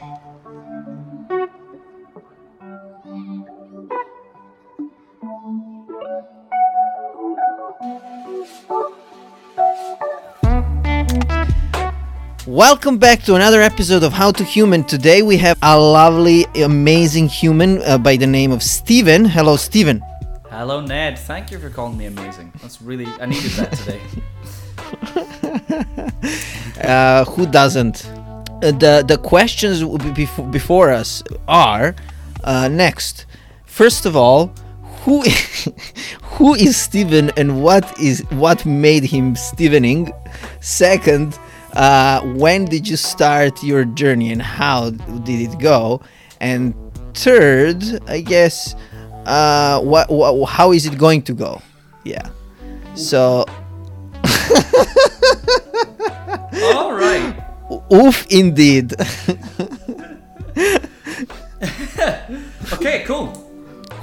Welcome back to another episode of How to Human. Today we have a lovely, amazing human uh, by the name of Steven. Hello, Steven. Hello, Ned. Thank you for calling me amazing. That's really, I needed that today. Uh, who doesn't? Uh, the the questions be- before, before us are uh, next. First of all, who who is Steven and what is what made him Stevening? Second, uh, when did you start your journey and how did it go? And third, I guess, uh, what, what how is it going to go? Yeah. So, All right. Oof, indeed. Okay, cool.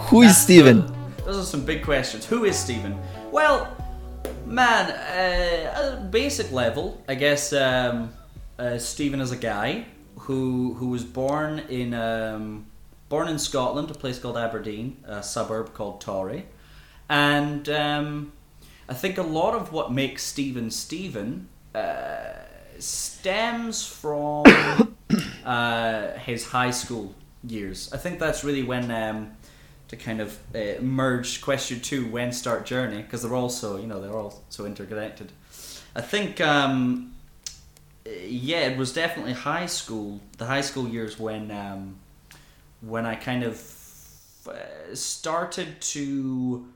who is Steven? Those are some big questions. Who is Stephen? Well, man, uh, at a basic level, I guess um, uh, Stephen is a guy who who was born in um, born in Scotland, a place called Aberdeen, a suburb called Torry, and um, I think a lot of what makes Stephen Stephen uh, stems from uh, his high school years. I think that's really when um, to kind of uh, merge question two when start journey because they're all so you know they're all so interconnected. I think um, uh, yeah, it was definitely high school. The high school years when um, when I kind of uh, started to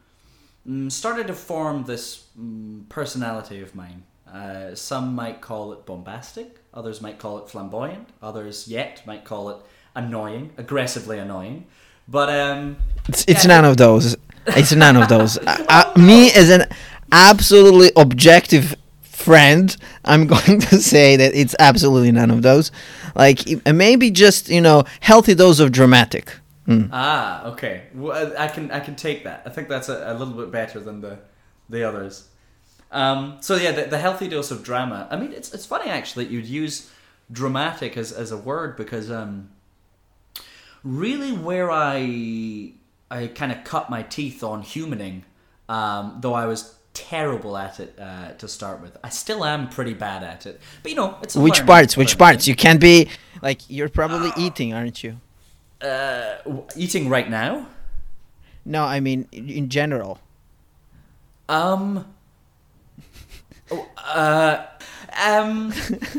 mm, started to form this mm, personality of mine. Uh, some might call it bombastic, others might call it flamboyant, others yet might call it annoying, aggressively annoying. But um, It's, it's Yeah. none of those. It's none of those. I, I, me as an absolutely objective friend, I'm going to say that it's absolutely none of those. Like maybe just you know healthy dose of dramatic. Mm. Ah, okay. Well, I can I can take that. I think that's a, a little bit better than the the others. Um, so yeah, the, the healthy dose of drama. I mean, it's it's funny actually that you'd use dramatic as, as a word because um, really where I I kind of cut my teeth on humaning, um, though I was terrible at it uh, to start with. I still am pretty bad at it. But you know, it's a Which parts? Which parts? You can't be like you're probably eating, aren't you? Uh, eating right now. No, I mean in general. Um. Oh, Uh. Um.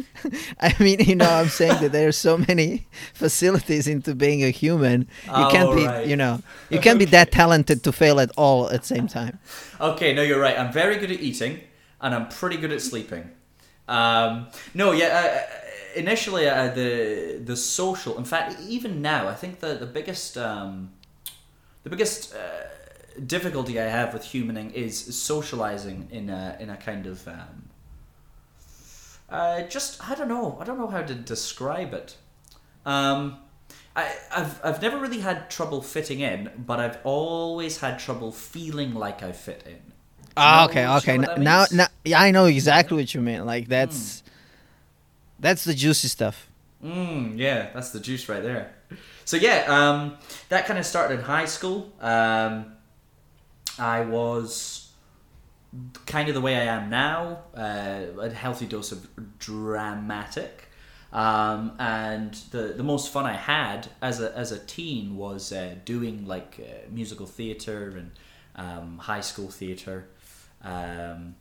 I mean, you know, I'm saying that there are so many facilities into being a human. You can't Oh, be, right. you know, you can't be that talented to fail at all at the same time. Okay. No, you're right. I'm very good at eating, and I'm pretty good at sleeping. Um. No. Yeah. Uh, initially, uh, the the social. In fact, even now, I think the the biggest um, the biggest uh, difficulty I have with humaning is socializing in a in a kind of um, uh, just I don't know I don't know how to describe it. Um, I, I've I've never really had trouble fitting in, but I've always had trouble feeling like I fit in. Ah, okay, do you know okay. what N- now, now, yeah, I know exactly what you mean. Like that's that's the juicy stuff. Mm, yeah, that's the juice right there. So yeah, um, that kind of started in high school. Um, I was kind of the way I am now, uh, a healthy dose of dramatic. Um, and the, the most fun I had as a, as a teen was uh, doing like uh, musical theatre and um, high school theatre. Um,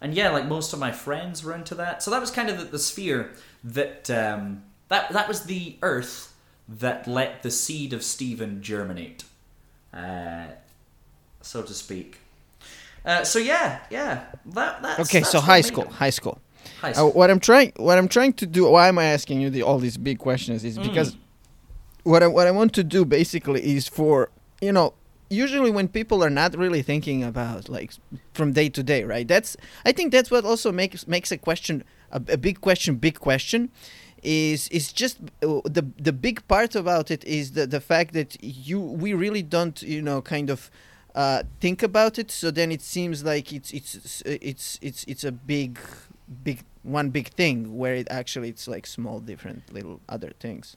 and yeah, like most of my friends were into that. So that was kind of the, the sphere that um, that that was the earth that let the seed of Stephen germinate, uh, so to speak. Uh, so yeah, yeah, that that's Okay, that's so high school, high school. High Uh, school. what I'm trying, what I'm trying to do. Why am I asking you the, all these big questions? Is because what I what I want to do basically is for you know. Usually, when people are not really thinking about like from day to day, right? That's I think that's what also makes makes a question a, a big question, big question. Is is just uh, the the big part about it is the the fact that you we really don't you know kind of uh, think about it. So then it seems like it's it's it's it's it's a big big one big thing where it actually it's like small different little other things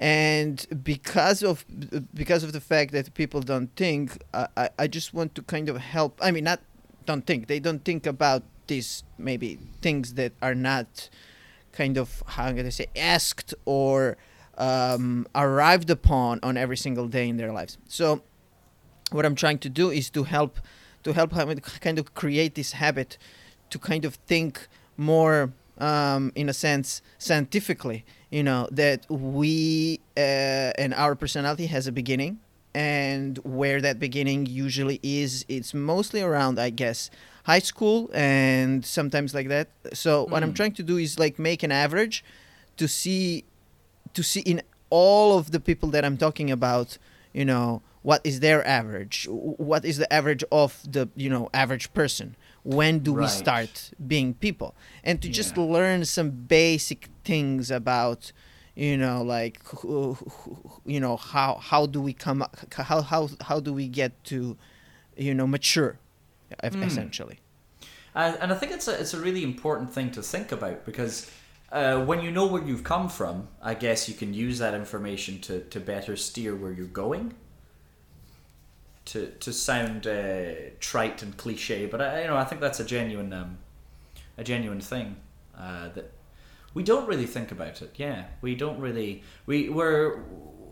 and because of because of the fact that people don't think I, I just want to kind of help i mean not don't think they don't think about these maybe things that are not kind of how i'm to say asked or um, arrived upon on every single day in their lives so what i'm trying to do is to help to help him kind of create this habit to kind of think more um, in a sense scientifically you know that we uh, and our personality has a beginning and where that beginning usually is it's mostly around i guess high school and sometimes like that so mm. what i'm hmm. trying to do is like make an average to see to see in all of the people that i'm talking about you know what is their average what is the average of the you know average person when do right. we start being people and to yeah. just learn some basic things about you know like you know how how do we come how how how do we get to you know mature mm. essentially uh, and i think it's a it's a really important thing to think about because uh, when you know where you've come from i guess you can use that information to to better steer where you're going to to sound uh, trite and cliche, but I, you know I think that's a genuine um, a genuine thing uh, that we don't really think about it. Yeah, we don't really we we're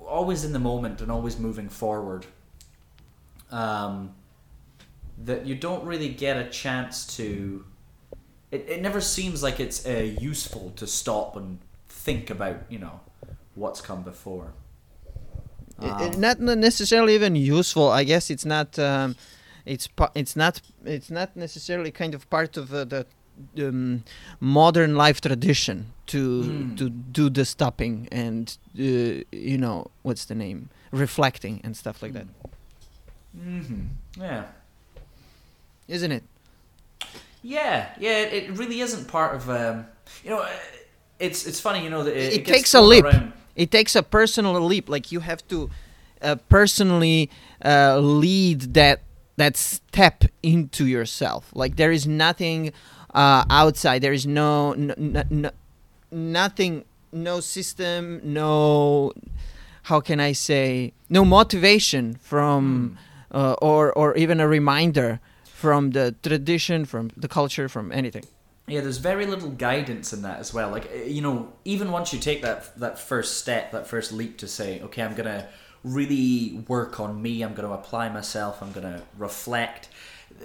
always in the moment and always moving forward. Um, that you don't really get a chance to. It, it never seems like it's uh, useful to stop and think about you know what's come before. Um, not necessarily even useful. I guess it's not. Um, it's it's not it's not necessarily kind of part of uh, the um, modern life tradition to mm. to do the stopping and uh, you know what's the name reflecting and stuff like that. Mm-hmm. Yeah. Isn't it? Yeah, yeah. It really isn't part of. Um, you know, it's it's funny. You know that it, it, it takes a leap. Around it takes a personal leap like you have to uh, personally uh, lead that that step into yourself. Like there is nothing uh, outside. There is no, no, no, nothing no system no how can i say no motivation from mm. or or even a reminder from the tradition from the culture from anything yeah, there's very little guidance in that as well. Like eh, you know, even once you take that that first step, that first leap to say, okay, I'm gonna really work on me. I'm gonna apply myself. I'm gonna reflect.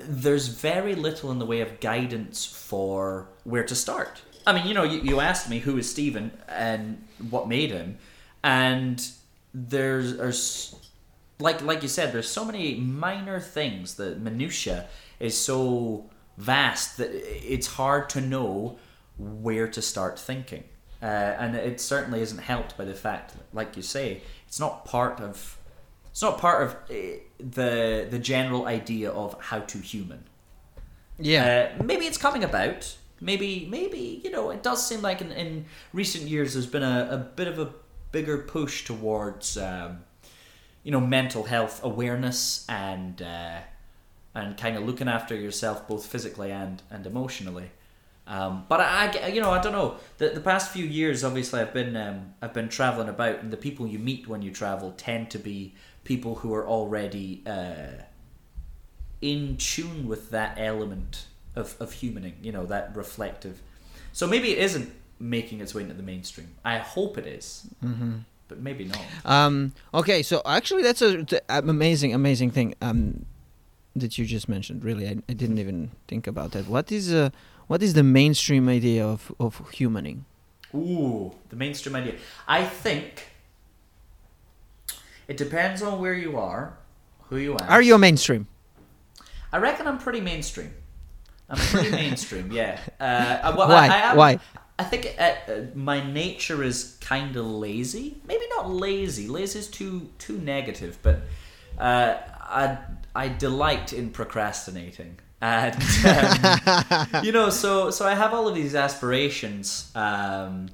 There's very little in the way of guidance for where to start. I mean, you know, you, you asked me who is Stephen and what made him, and there's, there's like like you said, there's so many minor things. The minutia is so vast that it's hard to know where to start thinking. Uh, and it certainly isn't helped by the fact, that, like you say, it's not part of it's not part of uh, the the general idea of how to human. Yeah, uh, maybe it's coming about. Maybe maybe you know it does seem like in, in recent years there's been a, a bit of a bigger push towards um, you know mental health awareness and uh, and kind of looking after yourself both physically and and emotionally. Um, but I, I, you know, I don't know. The, the past few years, obviously, I've been um, I've been traveling about, and the people you meet when you travel tend to be people who are already uh, in tune with that element of of humaning. You know, that reflective. So maybe it isn't making its way into the mainstream. I hope it is. Mm-hmm. But maybe not. Um, okay, so actually, that's a, a amazing, amazing thing. Um, that you just mentioned. Really, I, I didn't even think about that. What is uh, what is the mainstream idea of of humaning? Ooh, the mainstream idea. I think it depends on where you are, who you are. Are you a mainstream? I reckon I'm pretty mainstream. I'm pretty mainstream, yeah. Uh, well, Why? I, I Why? I think uh, uh, my nature is kind of lazy. Maybe not lazy. Lazy is too too negative, but uh, I I delight in procrastinating, and um, you know, so so I have all of these aspirations, um,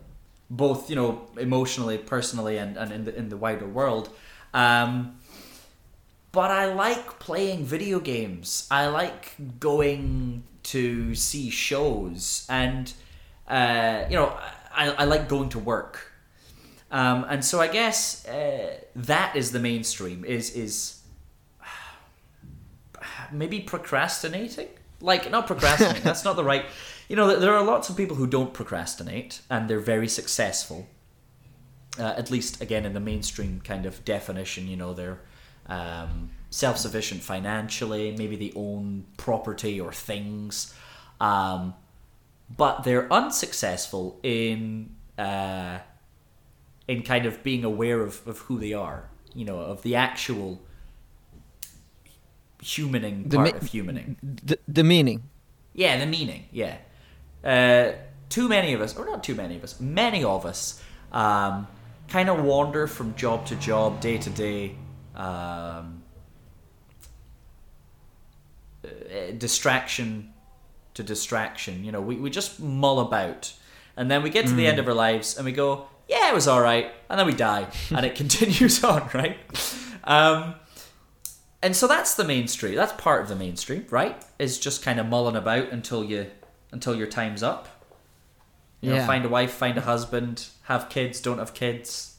both you know emotionally, personally, and, and in the in the wider world. Um, but I like playing video games. I like going to see shows, and uh, you know, I, I like going to work, um, and so I guess uh, that is the mainstream. Is is maybe procrastinating? Like not procrastinating. that's not the right. You know, there are lots of people who don't procrastinate, and they're very successful. Uh, at least, again, in the mainstream kind of definition, you know, they're um, self-sufficient financially. Maybe they own property or things, um, but they're unsuccessful in uh, in kind of being aware of, of who they are. You know, of the actual humaning The part mi- of humaning. The, the meaning. Yeah, the meaning. Yeah. Uh, too many of us, or not too many of us, many of us, um, kind of wander from job to job, day to day, um, uh, distraction to distraction. You know, we, we just mull about. And then we get to the end of our lives and we go, yeah, it was all right. And then we die and it continues on, right? Um, and so that's the mainstream. That's part of the mainstream, right? Is just kind of mulling about until you until your time's up. You know, find a wife, find a husband, have kids, don't have kids.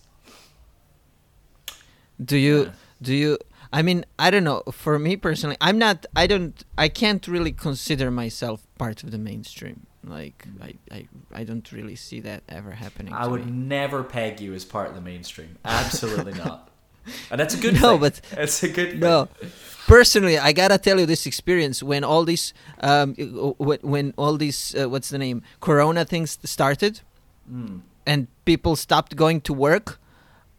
Do you Yeah. do you I mean, I don't know. For me personally, I'm not I don't I can't really consider myself part of the mainstream. Like I I, I don't really see that ever happening. I would me. never peg you as part of the mainstream. Absolutely not. And that's a good No, thing. but- it's a good thing. No, personally, I gotta tell you this experience when all these, um, when, when all these, uh, what's the name, Corona things started, Mm. and people stopped going to work.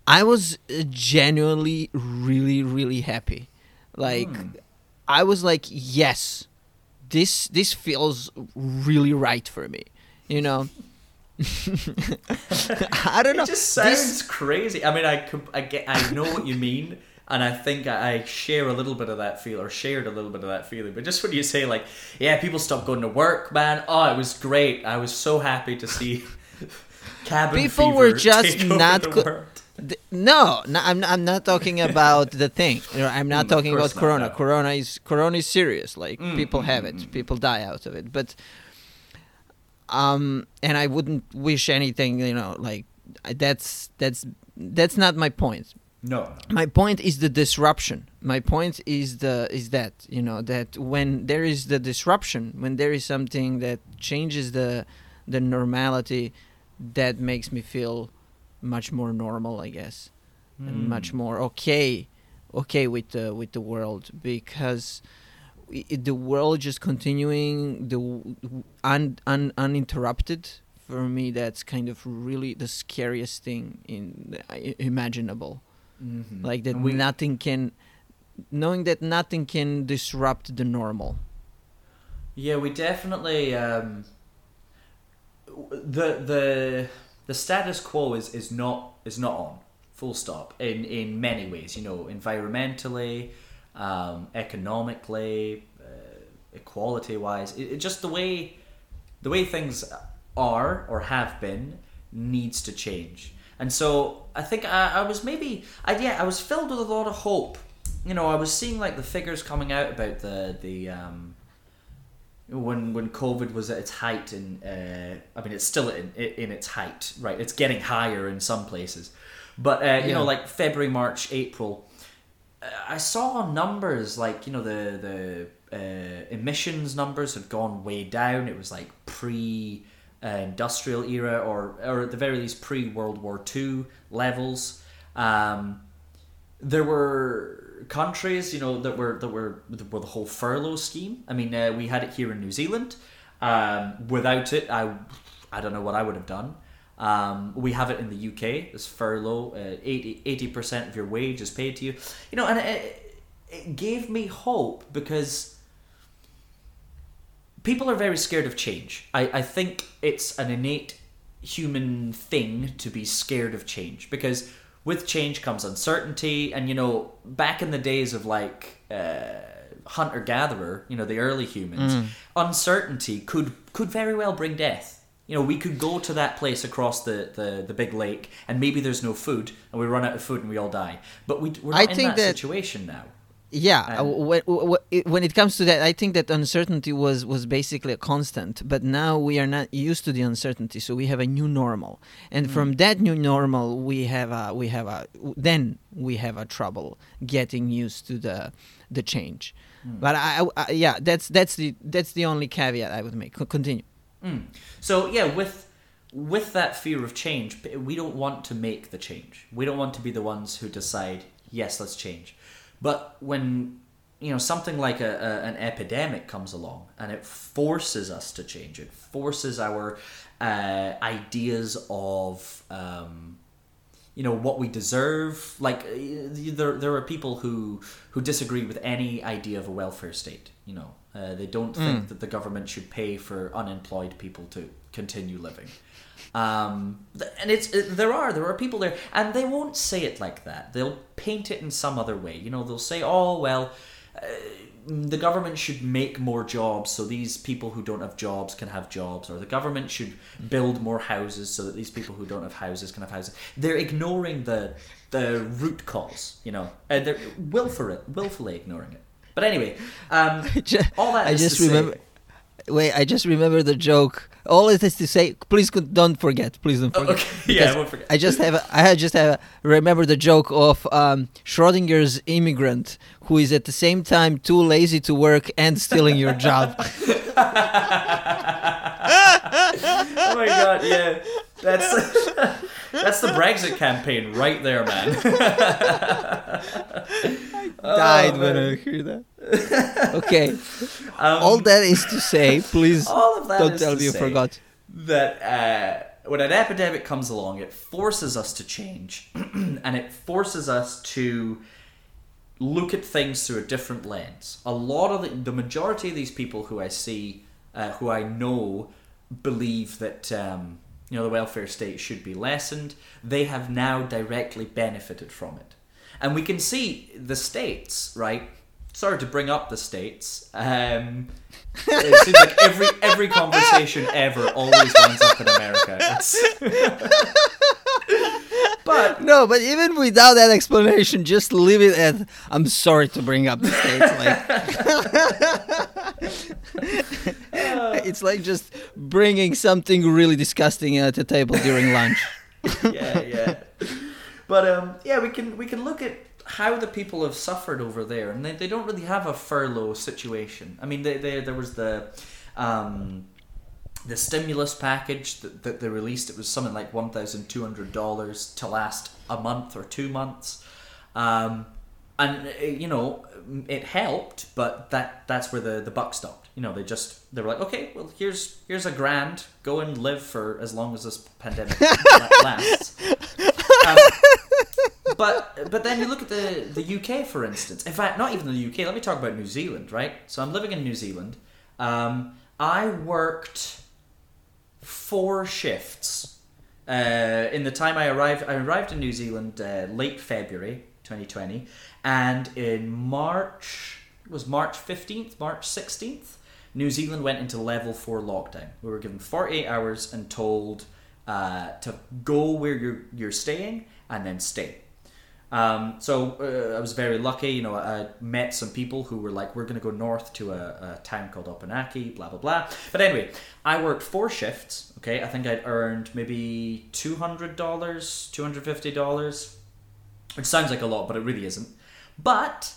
I was uh, genuinely, really, really happy. Like, Mm. I was like, yes, this this feels really right for me. You know. I don't know. It just This- sounds crazy. I mean, I, I get, I know what you mean, and I think I I share a little bit of that feel, or shared a little bit of that feeling. But just when you say like, yeah, people stopped going to work, man. Oh, it was great. I was so happy to see cabin People were just not the co- Th- No, no I'm, I'm not talking about the thing. You know, I'm not Mm, talking about not, corona. Corona is corona is serious. Like Mm, people mm, have mm, it, mm. people die out of it. But um, and I wouldn't wish anything. You know, like that's that's that's not my point. No, My point is the disruption. My point is the is that you know that when there is the disruption, when there is something that changes the the normality, that makes me feel much more normal, I guess and Mm. much more okay okay with the with the world because the world just continuing the un, un, uninterrupted for me that's kind of really the scariest thing in i- imaginable Mhm. like that we- nothing can knowing that nothing can disrupt the normal Yeah, we definitely um, the the the status quo is, is not is not on full stop in in many ways. You know, environmentally, um, economically, uh, equality wise, it, it just the way the way things are or have been needs to change. And so I think I, I was maybe I yeah I was filled with a lot of hope. You know, I was seeing like the figures coming out about the the um, when when COVID was at its height, and uh, I mean it's still in in its height, right? It's getting higher in some places, but uh, you know, like February, March, April, I saw numbers like you know the the uh, emissions numbers had gone way down. It was like pre industrial era, or or at the very least pre World War Two levels. Um, there were countries, you know, that were that were with the whole furlough scheme. I mean, uh, we had it here in New Zealand. Um, without it, I I don't know what I would have done. Um, we have it in the UK. This furlough, uh, 80 percent of your wage is paid to you. You know, and it, it gave me hope because people are very scared of change. I, I think it's an innate human thing to be scared of change because with change comes uncertainty and you know back in the days of like uh, hunter gatherer you know the early humans uncertainty could could very well bring death you know we could go to that place across the, the, the big lake and maybe there's no food and we run out of food and we all die. But we, we're not I in think that, that- situation now. Yeah uh, when, when- it comes to that i think that uncertainty was was basically a constant but now we are not used to the uncertainty so we have a new normal. And Mm. from that new normal we have a we have a then we have a trouble getting used to the the change. Mm. but I- I yeah that's that's the that's the only caveat i would make. Continue Mm. So yeah, with with that fear of change, we don't want to make the change. We don't want to be the ones who decide, yes, let's change. But when you know something like a, a an epidemic comes along and it forces us to change, it forces our uh, ideas of um, you know what we deserve. Like uh, there, there are people who who disagree with any idea of a welfare state. You know, uh, they don't think that the government should pay for unemployed people to continue living. Um, and it's it, there are there are people there, and they won't say it like that. They'll paint it in some other way. You know, they'll say, "Oh well." Uh, the government should make more jobs so these people who don't have jobs can have jobs, or the government should build more houses so that these people who don't have houses can have houses. They're ignoring the the root cause, you know. Uh, they're willfully, willfully ignoring it. But anyway, um, Ju- all that I just to say- remember. Wait, I just remember the joke. All it is to say, please don't forget. Please don't Oh, forget. okay, yeah, I won't forget. I just have. A, I had just have a, remember the joke of um, Schrodinger's immigrant who is at the same time too lazy to work and stealing your job. oh my god, yeah. That's that's the Brexit campaign right there, man. I died Oh, when. I heard that. Okay, Um, all that is to say, please all of that don't tell me you forgot. that uh, when an epidemic comes along, it forces us to change, and it forces us to look at things through a different lens. A lot of the, the majority of these people who I see, uh, who I know, believe that um, you know the welfare state should be lessened. They have now directly benefited from it, and we can see the states right. Sorry to bring up the states. Um, it seems like every every conversation ever always winds up in America. But No, but even without that explanation, just leave it at I'm sorry to bring up the states. Like it's like just bringing something really disgusting at the table during lunch. yeah, yeah. But um, yeah, we can we can look at how the people have suffered over there, and they, they don't really have a furlough situation. I mean, they, they, there was the um, the stimulus package that, that they released. It was something like one thousand two hundred dollars to last a month or two months, um, and uh, you know it helped, but that that's where the the buck stopped. You know, they just they were like, okay, well here's here's a grand, go and live for as long as this pandemic lasts. Um, but but then you look at the the UK for instance. In fact, not even the UK. Let me talk about New Zealand, right? So I'm living in New Zealand. Um, I worked four shifts uh, in the time I arrived. I arrived in New Zealand uh, late February 2020, and in March it was March 15th, March 16th. New Zealand went into level four lockdown. We were given 48 hours and told uh, to go where you're you're staying and then stay. Um, so uh, I was very lucky. You know, I met some people who were like, "We're going to go north to a, a town called Opunake." Blah blah blah. But anyway, I worked four shifts. Okay, I think I'd earned maybe two hundred dollars, two hundred fifty dollars, which sounds like a lot, but it really isn't. But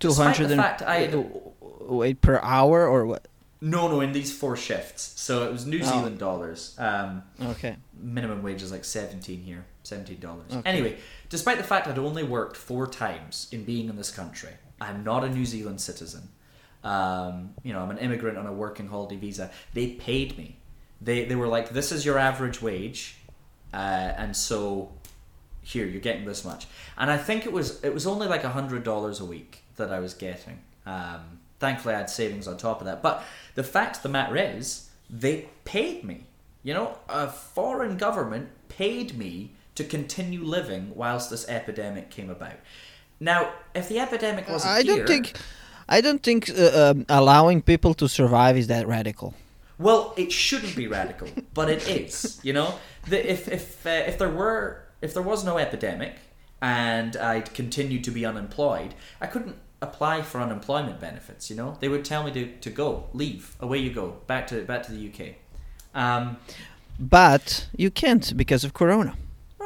Two the and fact I- wait per hour or what? no, no, in these four shifts, so it was New Oh. Zealand dollars. Um, Okay. minimum wage is like 17 here 17 dollars Okay. anyway despite the fact i'd only worked four times in being in this country i'm not a new zealand citizen. Um, you know i'm an immigrant on a working holiday visa. They paid me. They, they were like this is your average wage uh, and so here you're getting this much. And i think it was it was only like a hundred dollars a week that i was getting. Um, thankfully i had savings on top of that. But the fact the matter is they paid me. You know a foreign government paid me to continue living whilst this epidemic came about now if the epidemic wasn't I don't here- think, I don't think uh, um, allowing people to survive is that radical. Well, it shouldn't be radical, but it is. You know, the, if if uh, if there were if there was no epidemic and I'd continued to be unemployed, I couldn't apply for unemployment benefits. You know, they would tell me to, to go, leave, away you go, back to back to the UK. Um, But you can't because of Corona.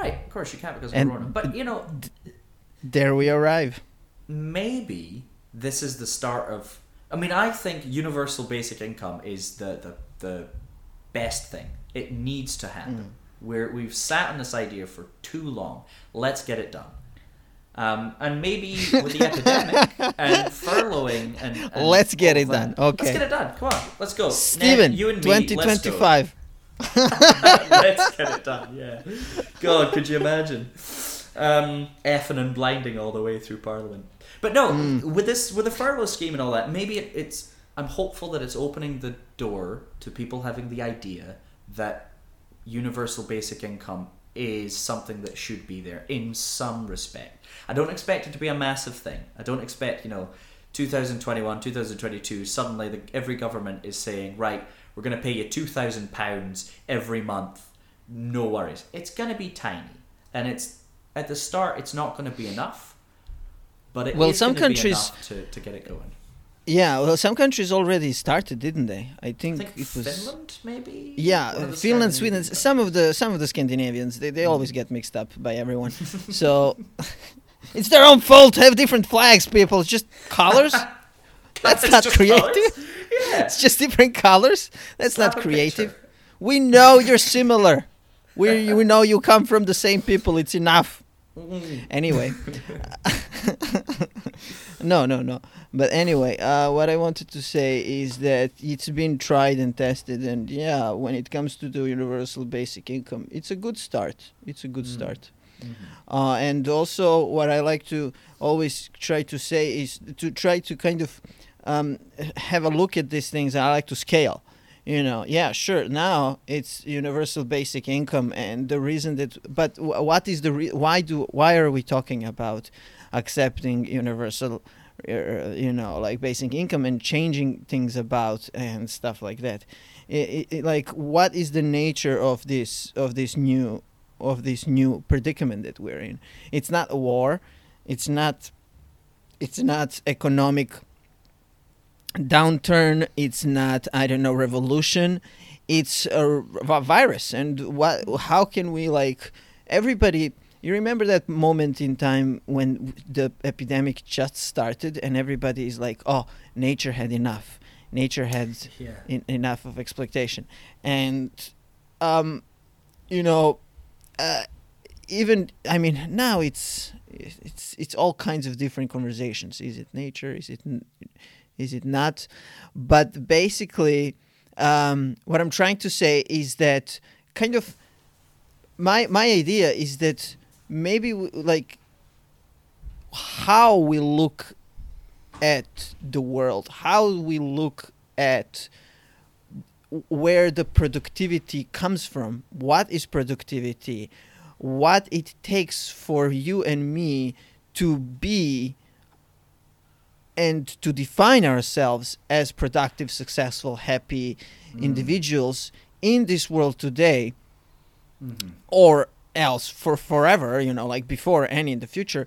Right, of course you can't because of And Corona. But you know, There we arrive. maybe this is the start of. I mean, I think universal basic income is the the, the best thing. It needs to happen. We're, we've sat on this idea for too long. Let's get it done. Um, and maybe with the epidemic and furloughing and, and Let's get it that- done. Okay. let's get it done. Come on, let's go. Steven, you and me, 2025. Let's get it done. Yeah. God, could you imagine? Um, effing and blinding all the way through Parliament. But no, with this, with the furlough scheme and all that, maybe it, it's. I'm hopeful that it's opening the door to people having the idea that universal basic income is something that should be there in some respect. I don't expect it to be a massive thing. I don't expect, you know, 2021, 2022, suddenly the, every government is saying, right, we're going to pay you £2,000 every month. No worries. It's going to be tiny. And it's at the start, it's not going to be enough. But it Well, some countries- to, to get it going. Yeah, well, some countries already started, didn't they? I I think, think it was. Finland, maybe? Yeah, One of the Finland, Sweden. Some of the some of the Scandinavians, they, they always get mixed up by everyone. so it's their own fault to have different flags. People, it's just colors. That's not creative. colours. Yeah. It's just different colors. That's Snap not creative. We know you're similar. We we know you come from the same people. It's enough. Anyway. no, no, no. But anyway, uh, what I wanted to say is that it's been tried and tested, and yeah, when it comes to the universal basic income, it's a good start. It's a good Mm. start. Mhm. Uh, and also, what I like to always try to say is to try to kind of um, have a look at these things. I like to scale. You know, yeah, sure. Now it's universal basic income, and the reason that, but what is the re- why do why are we talking about accepting universal, uh, you know, like basic income and changing things about and stuff like that? I i like, what is the nature of this of this new of this new predicament that we're in. It's not a war. It's not. It's not economic downturn. It's not I don't know revolution. It's a virus. And what? How can we like everybody? You remember that moment in time when the epidemic just started and everybody is like, "Oh, nature had enough. Nature had Yeah. in, enough of exploitation and um you know uh, even i mean now it's it's it's all kinds of different conversations is it nature is it n- is it not? But basically um what i'm trying to say is that kind of my my idea is that maybe w- like how we look at the world, how we look at where the productivity comes from, what is productivity, what it takes for you and me to be and to define ourselves as productive, successful, happy individuals in this world today Mhm. or else for forever, you know, like before and in the future,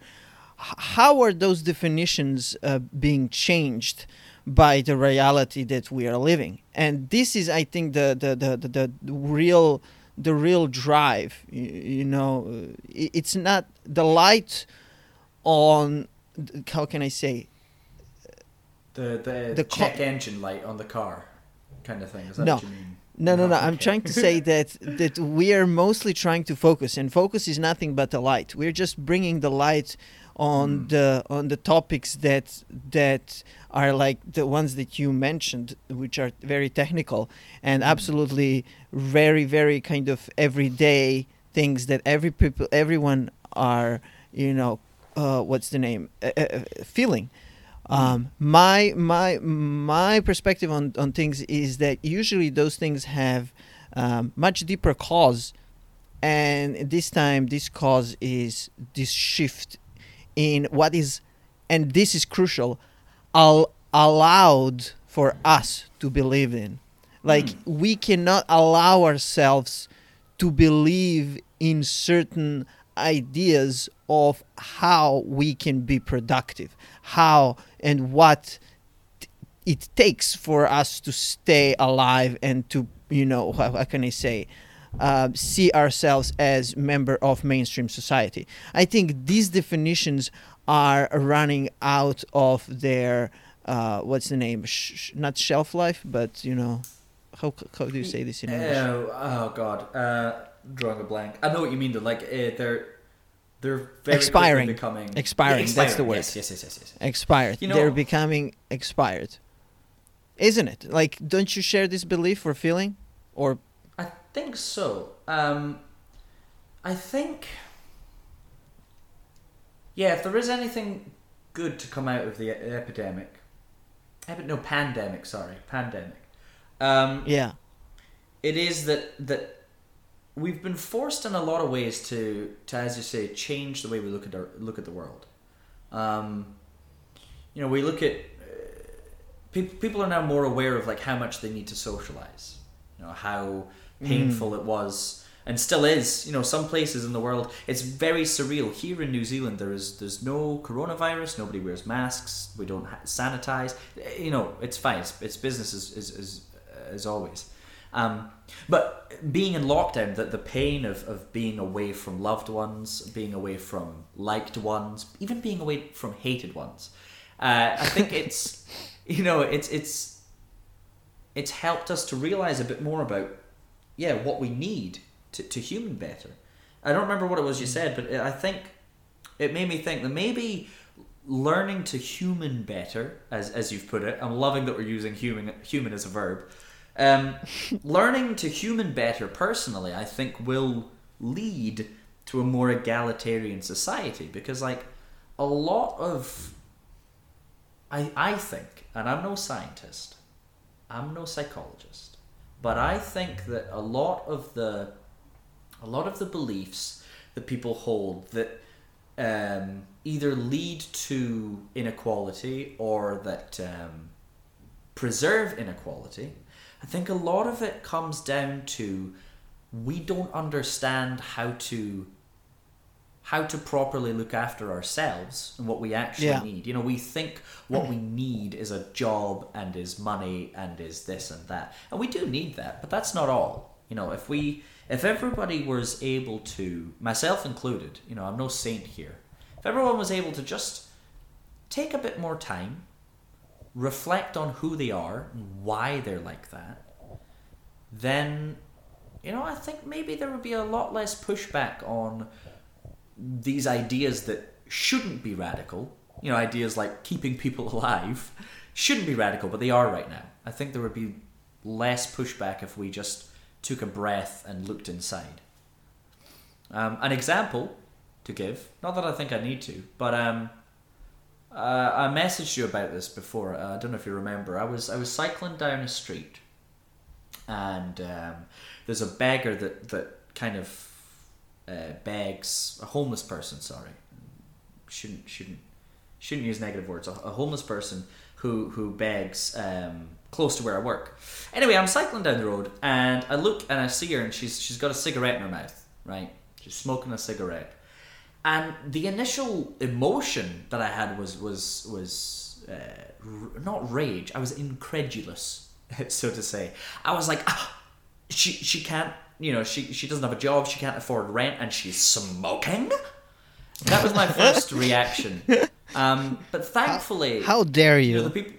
how are those definitions uh, being changed by the reality that we are living? And this is, I think, the the the, the, the real the real drive. You, you know, uh, it's not the light on. How can I say? The the, The co- check engine light on the car, kind of thing. Is that No. what you mean? No, no, no. I'm trying to say that that we are mostly trying to focus, and focus is nothing but a light. We're just bringing the light on Mm. the on the topics that that are like the ones that you mentioned, which are very technical and Mm. absolutely very, very kind of everyday things that every people, everyone are, you know, uh, what's the name, uh, uh, feeling. Um, my my my perspective on, on things is that usually those things have um, much deeper cause, and this time this cause is this shift in what is, and this is crucial, al- allowed for us to believe in. Like Hmm. we cannot allow ourselves to believe in certain ideas of how we can be productive, how and what t- it takes for us to stay alive and to you know how, how can I say uh, see ourselves as member of mainstream society. I think these definitions are running out of their uh, what's the name? Sh- not shelf life, but you know how how do you say this in English? Oh, oh God, uh, drawing a blank. I know what you mean. Though, like uh, they're they're very quickly Expiring. becoming Expiring, that's the word. Yes, yes, yes, yes. yes. expired. You know- They're becoming expired. Isn't it? Like, don't you share this belief or feeling? Or I think so. Um, I think, yeah, if there is anything good to come out of the epidemic, epi- no pandemic, sorry, pandemic. Um, yeah, it is that that we've been forced in a lot of ways to to as you say change the way we look at our look at the world. Um, you know, we look at uh, pe- people are now more aware of like how much they need to socialize. You know how painful it was and still is. You know, some places in the world it's very surreal. Here in New Zealand, there is there's no coronavirus. Nobody wears masks. We don't ha- sanitize. You know, it's fine. It's, it's business as as, as, as always. Um, but being in lockdown, the, the pain of, of being away from loved ones, being away from liked ones, even being away from hated ones, uh, I think it's you know it's it's it's helped us to realize a bit more about yeah what we need to, to human better. I don't remember what it was you said, but I think it made me think that maybe learning to human better, as as you've put it. I'm loving that we're using human human as a verb. Um, learning to human better personally, I think, will lead to a more egalitarian society because, like, a lot of I I think, and I'm no scientist, I'm no psychologist, but I think that a lot of the a lot of the beliefs that people hold that um, either lead to inequality or that um, preserve inequality, I think a lot of it comes down to we don't understand how to how to properly look after ourselves and what we actually Yeah. need. You know, we think what we need is a job and is money and is this and that. And we do need that, but that's not all. You know, if we if everybody was able to, myself included, you know, I'm no saint here. If everyone was able to just take a bit more time, reflect on who they are and why they're like that, then you know, I think maybe there would be a lot less pushback on these ideas that shouldn't be radical. You know, ideas like keeping people alive shouldn't be radical, but they are right now. I think there would be less pushback if we just took a breath and looked inside. Um, an example to give, not that I think I need to, but um, uh, I messaged you about this before. Uh, I don't know if you remember. I was I was cycling down a street, and um, there's a beggar that that kind of uh, begs a homeless person. Sorry, shouldn't shouldn't shouldn't use negative words. A, a homeless person who who begs um, close to where I work. Anyway, I'm cycling down the road and I look and I see her and she's she's got a cigarette in her mouth. Right, she's smoking a cigarette. And the initial emotion that I had was was was uh, r- not rage. I was incredulous, so to say. I was like, ah, she she can't, you know, she she doesn't have a job, she can't afford rent, and she's smoking. That was my first reaction. Um, but thankfully, how dare you know, the people.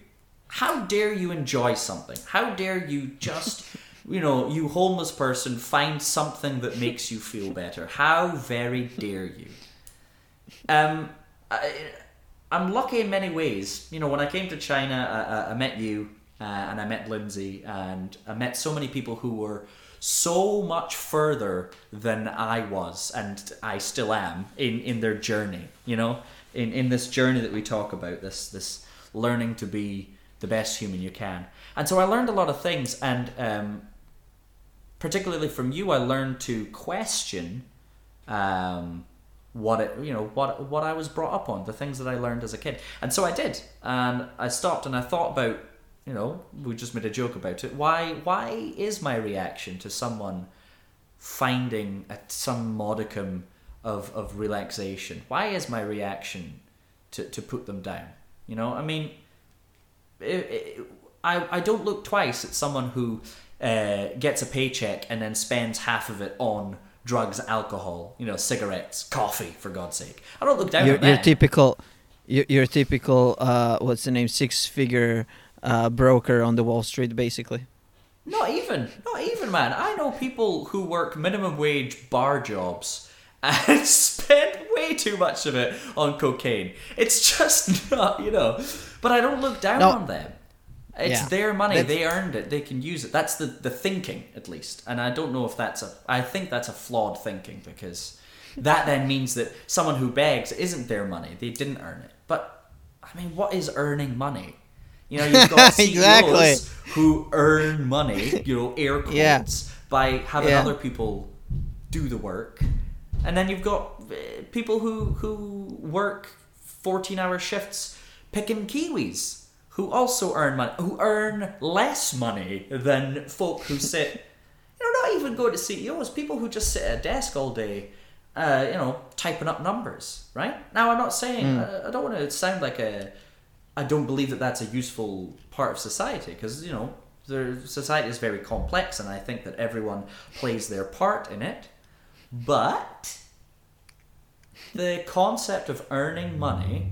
How dare you enjoy something? How dare you just, you know, you homeless person, find something that makes you feel better? How very dare you? Um, I, I'm lucky in many ways. You know, when I came to China, I, I, I met you, uh, and I met Lindsay, and I met so many people who were so much further than I was, and I still am in, in their journey. You know, in, in this journey that we talk about, this this learning to be the best human you can. And so I learned a lot of things, and um, particularly from you, I learned to question um, what it, you know, what what I was brought up on, the things that I learned as a kid, and so I did, and I stopped and I thought about, you know, we just made a joke about it. Why why is my reaction to someone finding a, some modicum of, of relaxation? Why is my reaction to, to put them down? You know, I mean, it, it, I, I don't look twice at someone who uh, gets a paycheck and then spends half of it on drugs, alcohol, you know, cigarettes, coffee, for God's sake. I don't look down Your, on your that. typical, your, your typical, uh, what's the name, six-figure uh, broker on the Wall Street, basically. Not even, not even, man. I know people who work minimum wage bar jobs and spend way too much of it on cocaine. It's just not, you know. But I don't look down No. on them. It's Yeah. their money. That's- They earned it. They can use it. That's the, the thinking, at least. And I don't know if that's a. I think that's a flawed thinking because that then means that someone who begs isn't their money. They didn't earn it. But I mean, what is earning money? You know, you've got CEOs Exactly. who earn money, you know, air quotes, Yeah. by having Yeah. other people do the work. And then you've got uh, people who who work 14-hour shifts picking kiwis who also earn money, who earn less money than folk who sit you know, not even go to CEOs, people who just sit at a desk all day, uh, you know, typing up numbers, right? Now, I'm not saying, I, I don't want to sound like a, I don't believe that that's a useful part of society, because, you know, the society is very complex, and I think that everyone plays their part in it. But the concept of earning money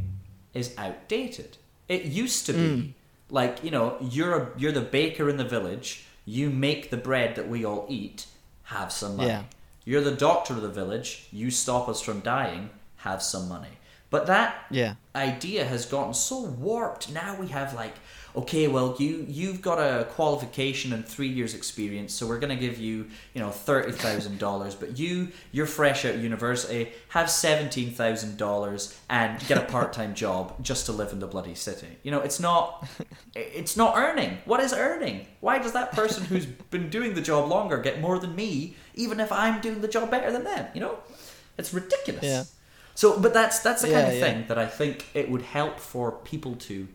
is outdated. It used to be mm. like you know you're a, you're the baker in the village. You make the bread that we all eat. Have some money. Yeah. You're the doctor of the village. You stop us from dying. Have some money. But that Yeah. idea has gotten so warped. Now we have like, okay, well you you've got a qualification and three years experience, so we're gonna give you you know thirty thousand dollars. But you you're fresh out of university, have seventeen thousand dollars and get a part time job just to live in the bloody city. You know, it's not it's not earning. What is earning? Why does that person who's been doing the job longer get more than me, even if I'm doing the job better than them? You know, it's ridiculous. Yeah. So, but that's that's the kind of yeah. thing that I think it would help for people to,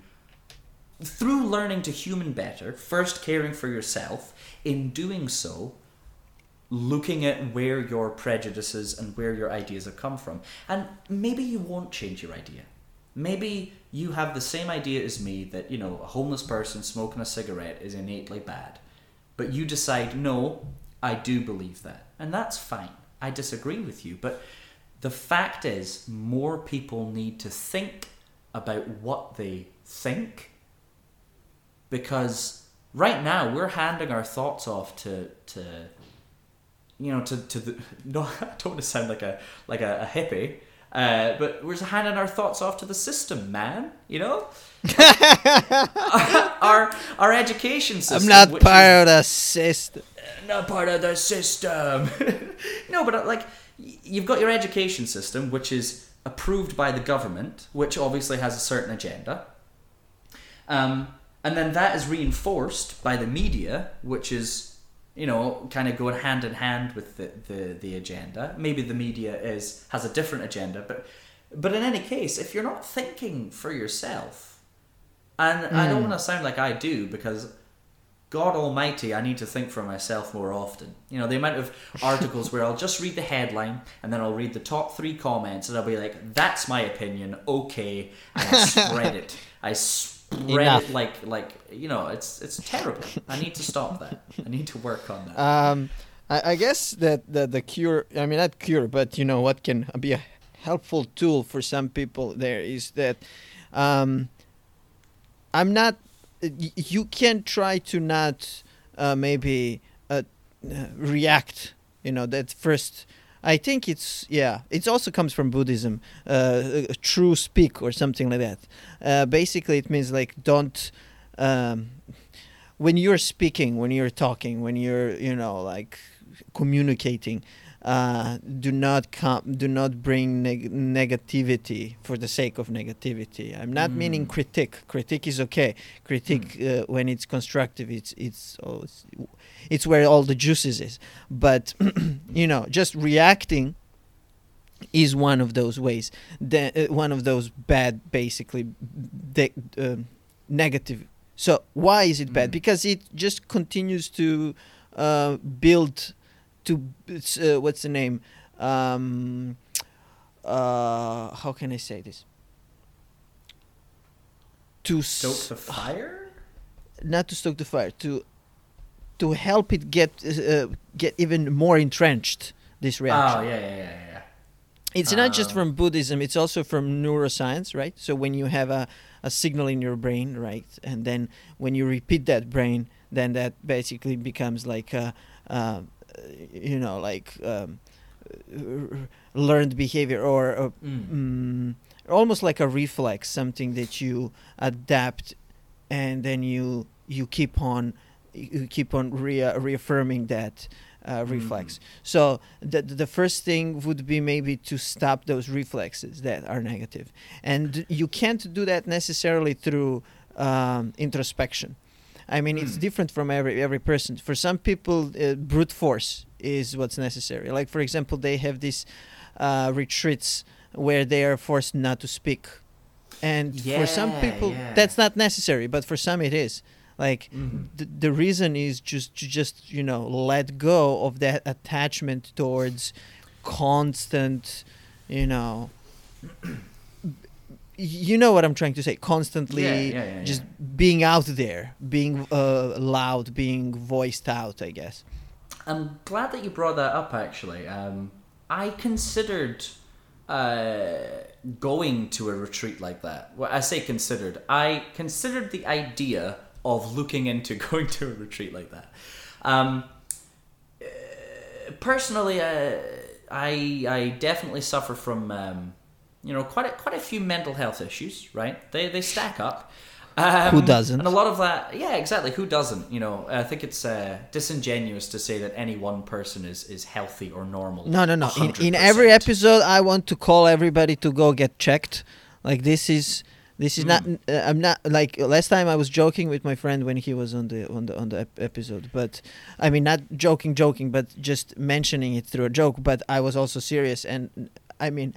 through learning to human better, first caring for yourself. In doing so, looking at where your prejudices and where your ideas have come from, and maybe you won't change your idea. Maybe you have the same idea as me that you know a homeless person smoking a cigarette is innately bad, but you decide no, I do believe that, and that's fine. I disagree with you, but the fact is, more people need to think about what they think because right now we're handing our thoughts off to to you know to to the no I don't want to sound like a like a, a hippie uh, but we're handing our thoughts off to the system man you know our our education system I'm not is- part of the system. not part of the system. no, but uh, like you've got your education system, which is approved by the government, which obviously has a certain agenda. Um, and then that is reinforced by the media, which is, you know, kind of going hand in hand with the, the, the agenda. Maybe the media is has a different agenda, but but in any case, if you're not thinking for yourself, and I don't hmm. want to sound like I do because God Almighty, I need to think for myself more often. You know, the amount of articles where I'll just read the headline and then I'll read the top three comments and I'll be like, "That's my opinion, okay," and I spread it. I spread Enough. it like like you know, it's it's terrible. I need to stop that. I need to work on that. Um, I, I guess that the, the cure, I mean, not cure, but you know, what can be a helpful tool for some people there is that um, I'm not, you can try to not uh, maybe uh, uh, react, you know, that first. I think it's yeah. It also comes from Buddhism, uh, true speak or something like that. Uh, basically, it means like don't um, when you're speaking, when you're talking, when you're you know like communicating, uh, do not com- do not bring neg- negativity for the sake of negativity. I'm not meaning Mm. critique. Critique is okay. Critique uh, when it's constructive, it's it's oh, it's, it's where all the juices is. But you know, just reacting is one of those ways. The, uh, one of those bad, basically, de- um negative. So why is it bad? Mm. Because it just continues to uh, build to uh, what's the name? Um, uh, how can I say this? To Stoke s- the fire. not to stoke the fire to to help it get uh, get even more entrenched this reaction Oh yeah, yeah, yeah, yeah. it's not just Oh. from buddhism it's also from neuroscience right so when you have a, a signal in your brain right and then when you repeat that brain then that basically becomes like a, uh, you know like um, learned behavior or uh, Mm. mm, almost like a reflex something that you adapt and then you you keep on you keep on rea- reaffirming that uh, reflex. So the the first thing would be maybe to stop those reflexes that are negative. And you can't do that necessarily through um, introspection I mean, it's Mm. different from every every person. For some people, uh, brute force is what's necessary. Like, for example, they have these uh, retreats where they are forced not to speak, and for some people, yeah. that's not necessary. But for some, it is. Like, Mhm. the, the reason is just to just you know let go of that attachment towards constant, you know. You know what I'm trying to say. Constantly, Yeah, yeah, yeah, just being out there, being uh, loud, being voiced out. I guess. I'm glad that you brought that up. Actually, um, I considered uh, going to a retreat like that. Well, I say considered. I considered the idea of looking into going to a retreat like that. Um, uh, personally, uh, I I definitely suffer from um, you know quite a, quite a few mental health issues. Right? They they stack up. Um, Who doesn't? And a lot of that, yeah, exactly. Who doesn't? You know, I think it's uh, disingenuous to say that any one person is is healthy or normal. No, no, no. In, in every episode, I want to call everybody to go get checked. Like this is this is not. Mm. Uh, I'm not like last time. I was joking with my friend when he was on the on the on the ep- episode. But I mean, not joking, joking, but just mentioning it through a joke. But I was also serious, and I mean.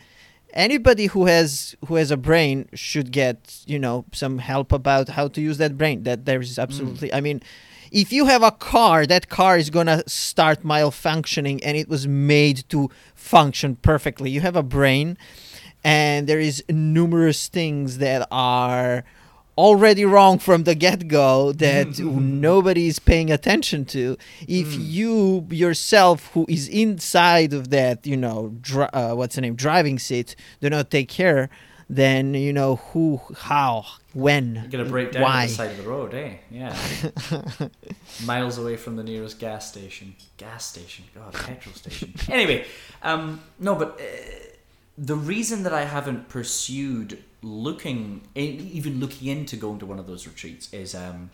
Anybody who has who has a brain should get you know some help about how to use that brain. That there is absolutely. Mm. I mean, if you have a car, that car is gonna start malfunctioning, and it was made to function perfectly. You have a brain, and there is numerous things that are already wrong from the get-go that nobody is paying attention to if Mm. you yourself who is inside of that you know dri- uh, what's the name driving seat do not take care then you know who how when You're gonna break down why on the side of the road, eh? Yeah. Miles away from the nearest gas station. Gas station. God, petrol station. Anyway, um, no, but uh, the reason that I haven't pursued looking, even looking into going to one of those retreats is, um,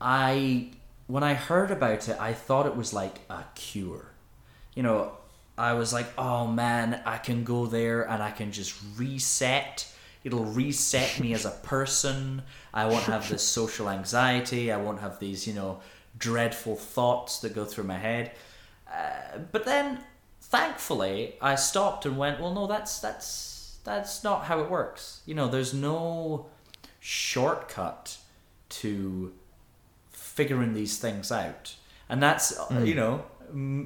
I when I heard about it, I thought it was like a cure. You know, I was like, oh man, I can go there and I can just reset. It'll reset me as a person. I won't have this social anxiety. I won't have these, you know, dreadful thoughts that go through my head. Uh, but then, thankfully, I stopped and went, well, no, that's that's that's not how it works. You know, there's no shortcut to figuring these things out. And that's, Mm. you know,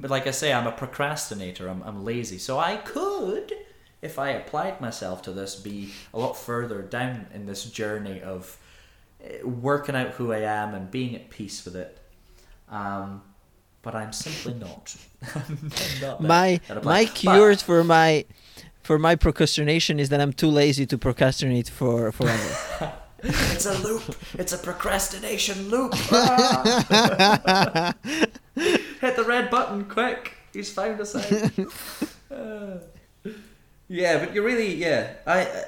like I say, I'm a procrastinator, I'm, I'm lazy. So I could, if I applied myself to this, be a lot further down in this journey of uh, working out who I am and being at peace with it. Um, but I'm simply not. I'm not my my applied. But- cures for my for my procrastination is that I'm too lazy to procrastinate for forever. It's a loop. It's a procrastination loop. Ah. Hit the red button, quick. He's found us out. Uh, yeah, but you really, yeah. I uh,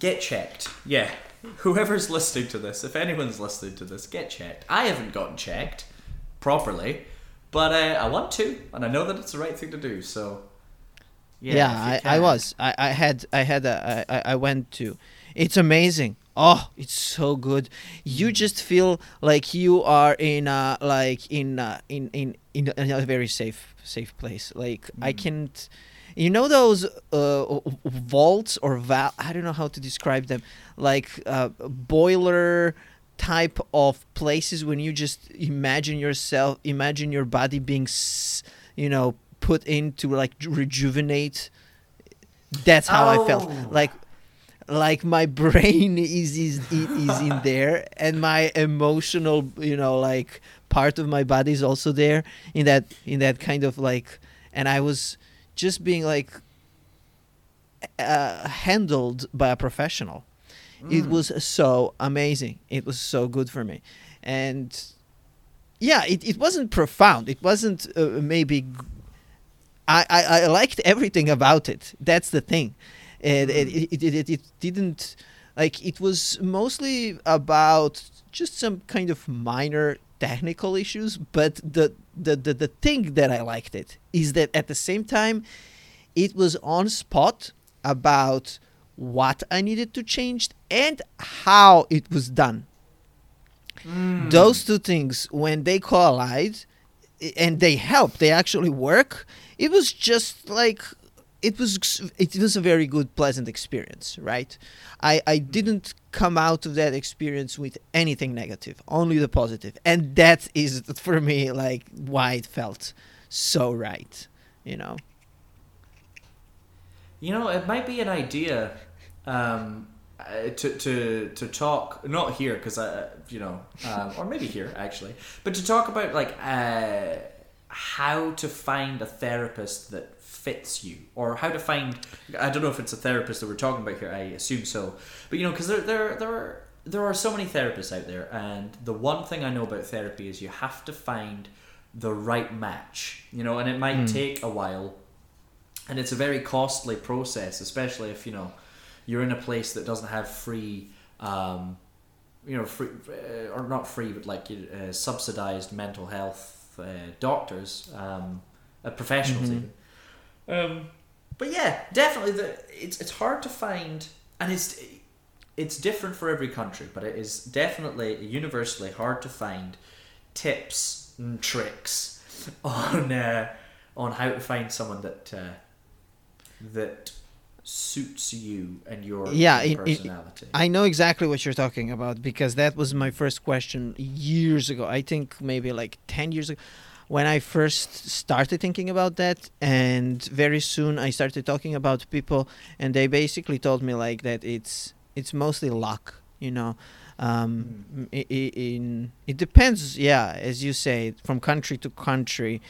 get checked. Yeah. Whoever's listening to this, if anyone's listening to this, get checked. I haven't gotten checked properly, but uh, I want to, and I know that it's the right thing to do. So. Yeah, Yeah, I, I was. I, I had I had a I, I- I went to. It's amazing. Oh, it's so good. You Mm. just feel like you are in a like in a, in in in a, very safe safe place. Like I Mm. can't. You know those uh, vaults or val? I don't know how to describe them. Like uh, boiler type of places when you just imagine yourself, imagine your body being, s- you know, put in to like rejuvenate That's how I felt. Oh. Like like my brain is is is in there and my emotional you know like part of my body is also there in that in that kind of like and i was just being like uh, handled by a professional it Mm. was so amazing it was so good for me and yeah it, it wasn't profound it wasn't uh, maybe I, I i liked everything about it. That's the thing. And it, it, it, it, it didn't like it was mostly about just some kind of minor technical issues but the, the the the thing that i liked it is that at the same time it was on spot about what i needed to change and how it was done. Mm. those two things when they collide and they help they actually work it was just like it was it was a very good pleasant experience right? I i didn't come out of that experience with anything negative only the positive. And that is for me like why it felt so right you know? You know, it might be an idea um, uh, to to to talk not here because I you know um, or maybe here actually, but to talk about like uh, how to find a therapist that fits you or how to find I don't know if it's a therapist that we're talking about here. I assume so, but you know because there there there are there are so many therapists out there, and the one thing I know about therapy is you have to find the right match. You know, and it might Mm. take a while and it's a very costly process, especially if you know you're in a place that doesn't have free, um, you know, free uh, or not free, but like uh, subsidized mental health uh, doctors, um, uh, professionals Mhm. even. Um, but yeah, definitely, the, it's it's hard to find, and it's it's different for every country, but it is definitely universally hard to find tips and tricks on uh, on how to find someone that uh, that suits you and your Yeah, in- in- personality. I know exactly what you're talking about because that was my first question years ago. I think maybe like 10 years ago when I first started thinking about that and very soon I started talking about people and they basically told me like that it's it's mostly luck, you know. Um Mm. i- i- in it depends, yeah, as you say, from country to country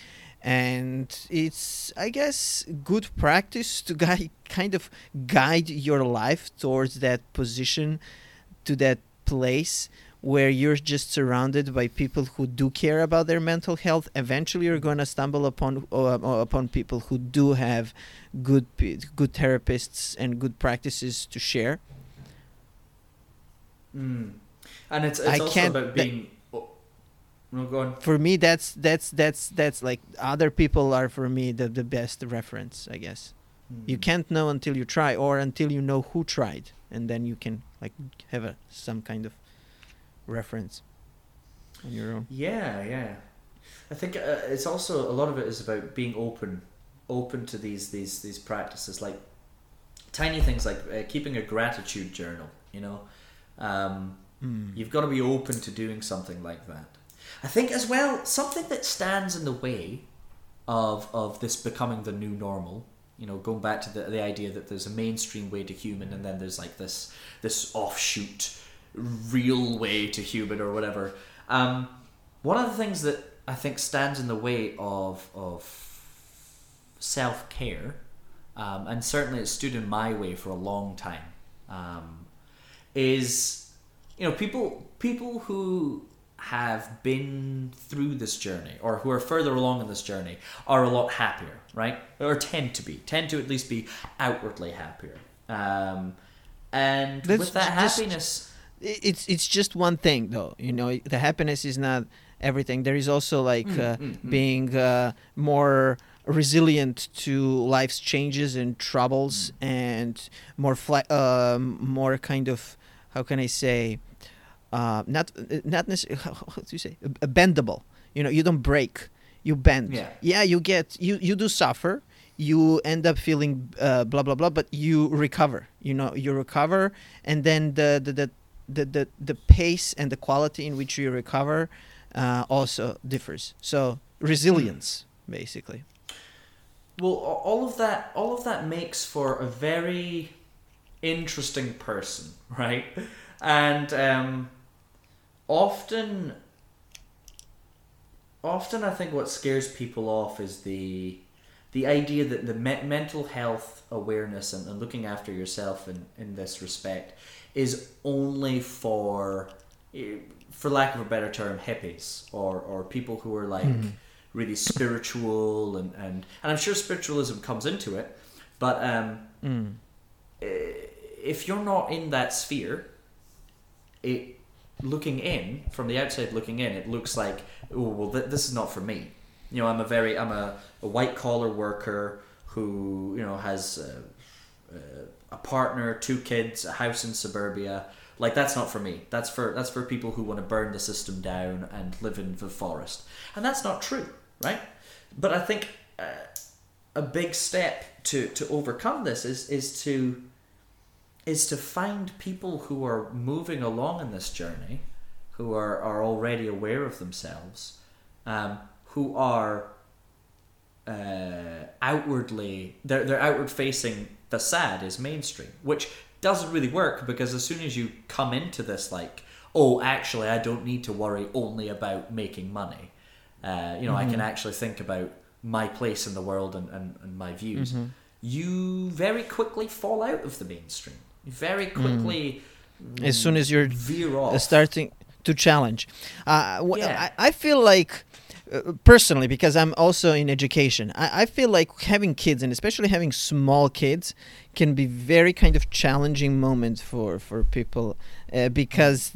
and it's i guess good practice to guide, kind of guide your life towards that position to that place where you're just surrounded by people who do care about their mental health eventually you're going to stumble upon uh, upon people who do have good good therapists and good practices to share Mm. And it's it's I also can't- about being. No, go on. for me that's that's that's that's like other people are for me the, the best reference i guess you Mm. can't know until you try or until you know who tried and then you can like have a some kind of reference on your own Yeah, yeah. I think uh, it's also a lot of it is about being open, open to these these these practices, like tiny things like uh, keeping a gratitude journal. You know, um, Mm. you've got to be open to doing something like that. I think as well something that stands in the way of of this becoming the new normal. You know, going back to the the idea that there's a mainstream way to human, and then there's like this this offshoot real way to human or whatever. Um, one of the things that I think stands in the way of of self care, um, and certainly it stood in my way for a long time, um, is you know people people who have been through this journey or who are further along in this journey are a lot happier, right? Or tend to be, tend to at least be outwardly happier. Um, and That's with that just- happiness, it's it's just one thing though you know the happiness is not everything there is also like Mm, uh, mm, mm. being uh, more resilient to life's changes and troubles Mm. and more fle- um, more kind of how can i say uh, not not necessarily how do you say? Uh, bendable. You know you don't break. You bend. Yeah. yeah you get you you do suffer. You end up feeling uh, blah blah blah but you recover. You know you recover and then the the the the, the, the pace and the quality in which you recover uh, also differs. So resilience basically. Well, all of that, all of that makes for a very interesting person, right? And um, often, often I think what scares people off is the the idea that the me- mental health awareness and, and looking after yourself in, in this respect is only for eh, for lack of a better term hippies or, or people who are like really spiritual and, and and I'm sure spiritualism comes into it but um, eh, if you're not in that sphere it looking in from the outside looking in it looks like oh well th- this is not for me. You know i'm a very i'm a, a white collar worker who you know has a, a partner two kids a house in suburbia. Like that's not for me. That's for that's for people who want to burn the system down and live in the forest. And that's not true right? But i think uh, a big step to to overcome this is is to is to find people who are moving along in this journey, who are, are already aware of themselves, um, who are uh, outwardly they're they're outward facing facade is mainstream, which doesn't really work because as soon as you come into this like, oh, actually, I don't need to worry only about making money. Uh, you know, I can actually think about my place in the world and, and, and my views. You very quickly fall out of the mainstream. Very quickly as soon as you're starting to challenge. Uh, wh- Yeah. I, I feel like, uh, personally, because I'm also in education, I, I feel like having kids and especially having small kids can be very kind of challenging moment for for people uh, because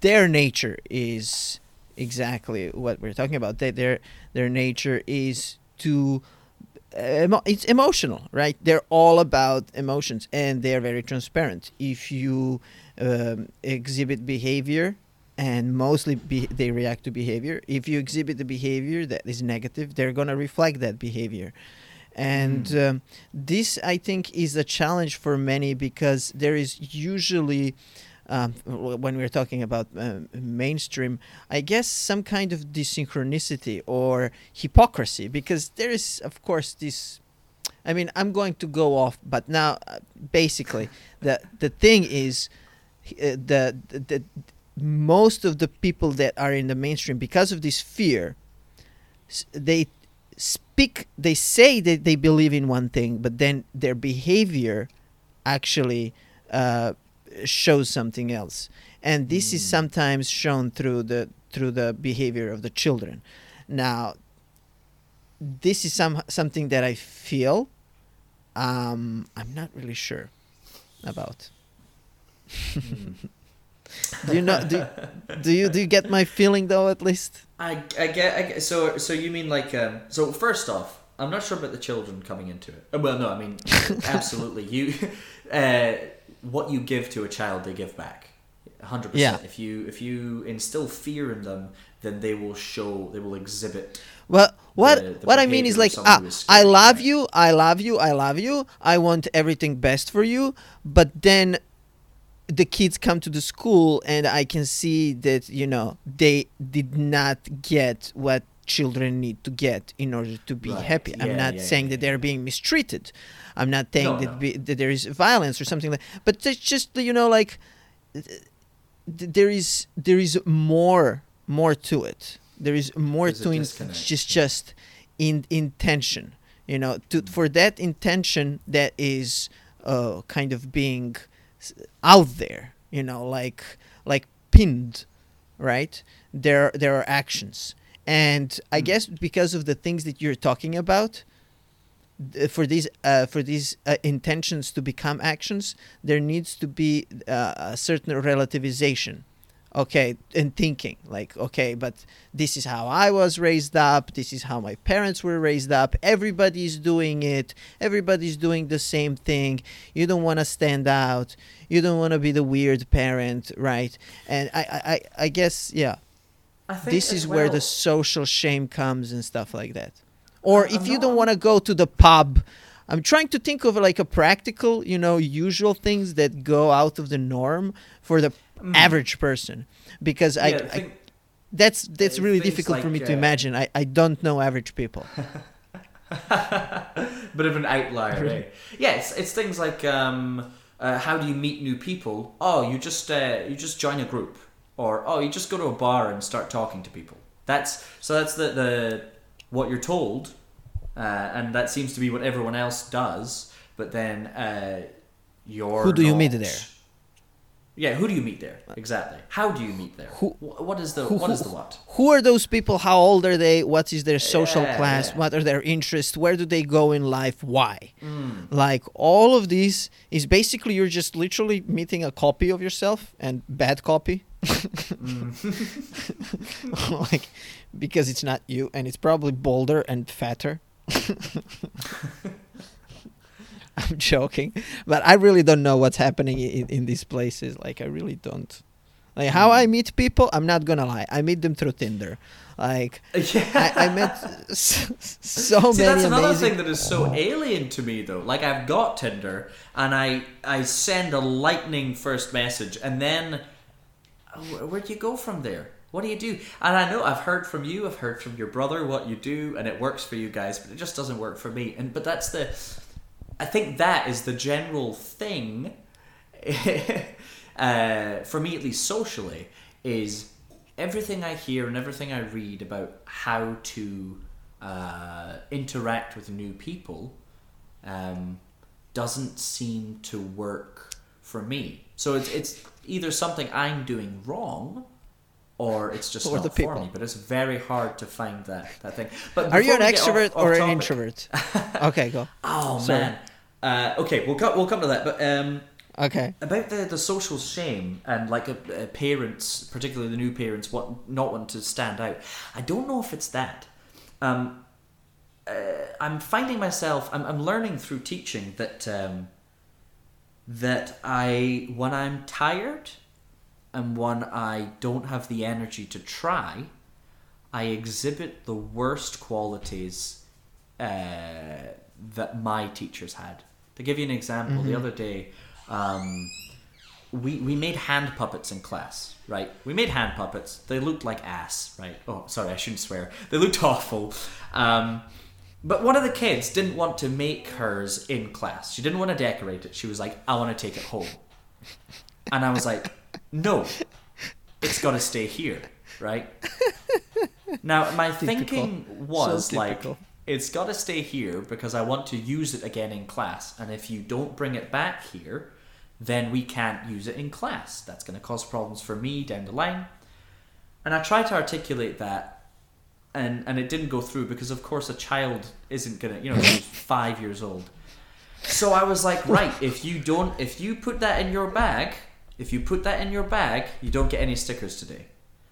their nature is exactly what we're talking about. They, their their nature is to emo- it's emotional, right? They're all about emotions and they're very transparent. If you um, exhibit behavior and mostly be- they react to behavior, if you exhibit the behavior that is negative, they're going to reflect that behavior. And um, this, I think, is a challenge for many because there is usually, um, when we're talking about um mainstream, I guess some kind of desynchronicity or hypocrisy because there is, of course, this. I mean, I'm going to go off, but now, uh, basically, the the thing is, uh, the, the the most of the people that are in the mainstream because of this fear, they speak, they say that they believe in one thing, but then their behavior actually uh, shows something else, and this is sometimes shown through the through the behavior of the children. Now, this is some something that I feel. Um, I'm not really sure about. do you know? Do, do you do you get my feeling though? At least. I, I get, I get so so you mean like um, so first off I'm not sure about the children coming into it Uh, well no I mean absolutely you uh, what you give to a child they give back 100% Yeah. if you if you instill fear in them then they will show they will exhibit Well, what the- the what I mean is like, ah, is I love you, I love you, I love you. I want everything best for you, but then the kids come to the school and I can see that you know they did not get what children need to get in order to be Right. happy. I'm not yeah, saying yeah, that they're being mistreated. I'm not saying No, that, no. Be, that there is violence or something like. But it's just you know like th- there is there is more more to it. There is more There's to in, disconnect, just just in intention. You know, to for that intention that is uh, kind of being out there. You know, like like pinned, right? There there are actions, and I guess because of the things that you're talking about, for these uh, for these uh, intentions to become actions, there needs to be uh, a certain relativization. Okay, and thinking like, okay, but this is how I was raised up. This is how my parents were raised up. Everybody's doing it. Everybody's doing the same thing. You don't want to stand out. You don't want to be the weird parent, right? And I, I, I- guess, yeah, this is where the social shame comes and stuff like that or if you don't want to go to the pub i'm trying to think of like a practical you know usual things that go out of the norm for the average person because I, Mm. yeah, I think- that's that's uh, really difficult for me like, to uh, imagine I, I don't know average people Bit of an outlier, eh? Yeah, it's, it's things like um, uh, how do you meet new people? Oh, you just uh, you just join a group, or oh, you just go to a bar and start talking to people. That's so that's the the what you're told, uh, and that seems to be what everyone else does. But then uh, you're Who do you meet there? Yeah, who do you meet there? Exactly. How do you meet there? Who- what is the Who- what is the what? Who are those people? How old are they? What is their social Yeah, class? yeah. What are their interests? Where do they go in life? Why? Hmm. Like all of these is basically you're just literally meeting a copy of yourself and bad copy. Hmm. like because it's not you and it's probably bolder and fatter. I'm joking, but I really don't know what's happening in, in these places. Like I really don't. Like how I meet people, I'm not gonna lie. I meet them through Tinder. Like Yeah. I, I met so many. See, many that's another amazing. thing that is so alien to me, though. Like, I've got Tinder, and I I send a lightning first message, and then where do you go from there? What do you do? And I know I've heard from you, I've heard from your brother what you do, and it works for you guys, but it just doesn't work for me. And but that's the, I think that is the general thing, uh, for me at least socially, is everything I hear and everything I read about how to uh, interact with new people um, doesn't seem to work for me. So it's it's either something I'm doing wrong. Or it's just Or not for me, but it's very hard to find that, that thing. But Are you an before we get extrovert off- off or an introvert? okay, go. Oh Sorry. man. Uh, okay, we'll come. We'll come to that. But um, Okay. about the the social shame and like uh, uh, parents, particularly the new parents, what not want to stand out. I don't know if it's that. Um, uh, I'm finding myself. I'm, I'm learning through teaching that um, that I when I'm tired and when I don't have the energy to try, I exhibit the worst qualities uh, that my teachers had. To give you an example, the other day, um, we we made hand puppets in class, right? We made hand puppets. They looked like ass, right? Oh, sorry, I shouldn't swear. They looked awful. Um, but one of the kids didn't want to make hers in class. She didn't want to decorate it. She was like, "I want to take it home," and I was like, "No, it's got to stay here, right?" Now my thinking was So like, it's got to stay here because I want to use it again in class. And if you don't bring it back here, then we can't use it in class. That's going to cause problems for me down the line. And I tried to articulate that, and and it didn't go through because of course a child isn't gonna, you know, five years old. So I was like, right, if you don't, if you put that in your bag, if you put that in your bag, you don't get any stickers today.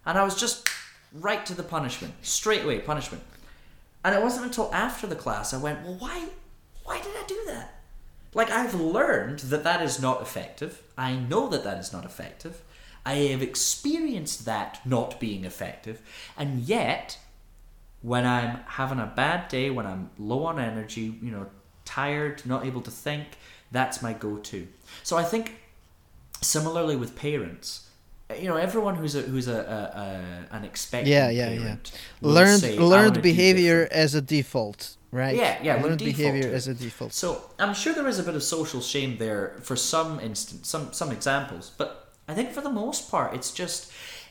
And I was just right to the punishment, straight away punishment. And it wasn't until after the class I went, well, why, why did I do that? Like I've learned that that is not effective. I know that that is not effective. I have experienced that not being effective, and yet when I'm having a bad day, when I'm low on energy, you know, tired, not able to think, that's my go-to. So I think similarly with parents, eh, you know, everyone who's a who's a, a, a an expectant Yeah, yeah, yeah. parent will Learned say, learned behavior as a default, right? Yeah, yeah, Learned behavior as a default. So I'm sure there is a bit of social shame there for some instance, some some examples, but I think for the most part, it's just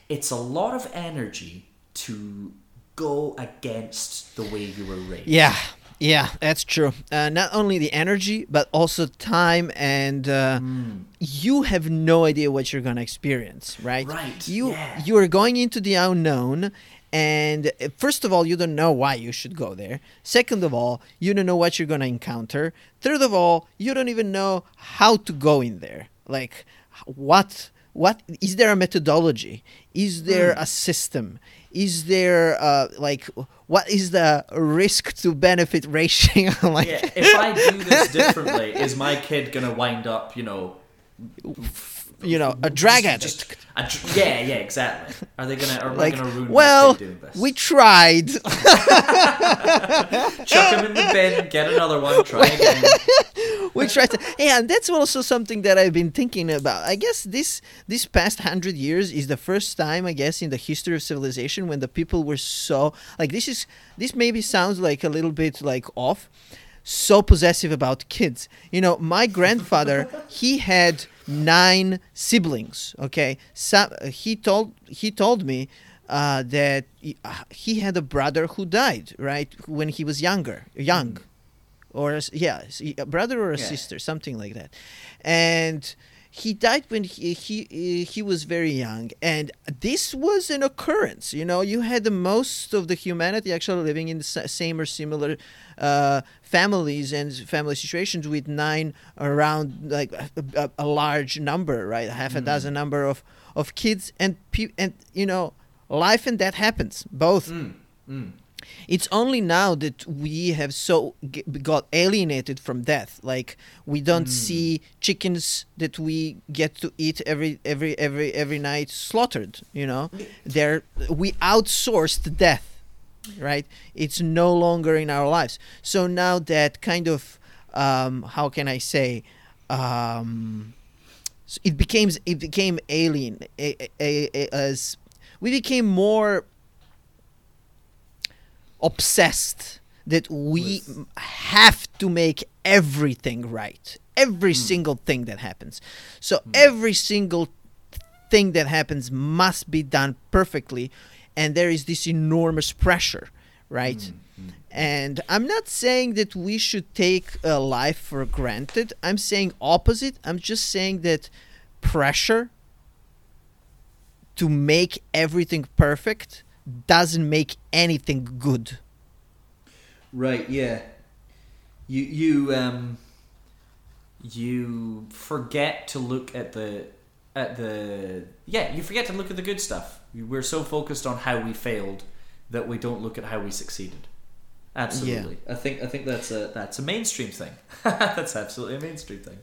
it's a lot of energy to go against the way you were raised. Yeah, yeah, that's true. Uh, not only the energy, but also time, and uh, Hmm. you have no idea what you're gonna experience, right? Right, You yeah. you are going into the unknown, and uh, first of all, you don't know why you should go there. Second of all, you don't know what you're gonna encounter. Third of all, you don't even know how to go in there. Like, what what is there a methodology? Is there Hmm. a system? Is there uh, like what is the risk to benefit ratio? like, Yeah, if I do this differently, is my kid gonna wind up, you know, you know, a drag addict. just A dr- yeah, yeah, exactly. Are they gonna? Are we like gonna ruin well my doing this? we tried chuck him in the bin, get another one, try again. we tried to yeah and that's also something that i've been thinking about i guess this this past hundred years is the first time i guess in the history of civilization when the people were so like this is this maybe sounds like a little bit like off so possessive about kids you know my grandfather he had nine siblings okay Some, he told he told me uh, that he, uh, he had a brother who died right when he was younger young or a, s- yeah, a brother or a Yeah. sister, something like that. And he died when he, he he was very young, and this was an occurrence. You know, you had the most of the humanity actually living in the same or similar uh, families and family situations with nine around like a, a, large number, right? Half a dozen number of of kids and pe- and you know, life and death happens both. Mm, mm. it's only now that we have so g- got alienated from death. Like we don't see chickens that we get to eat every every every every night slaughtered you know? They're we outsourced death right? It's no longer in our lives. So now that kind of um how can i say um it became it became alien a, a, a, as we became more obsessed that we With- have to make everything right. Every single thing that happens. So every single thing that happens must be done perfectly and there is this enormous pressure right and i'm not saying that we should take uh, life for granted i'm saying opposite i'm just saying that pressure to make everything perfect doesn't make anything good Right. Yeah. You you um you forget to look at the at the yeah you forget to look at the good stuff. We're so focused on how we failed that we don't look at how we succeeded. Absolutely. I think I think that's a that's a mainstream thing. that's absolutely a mainstream thing.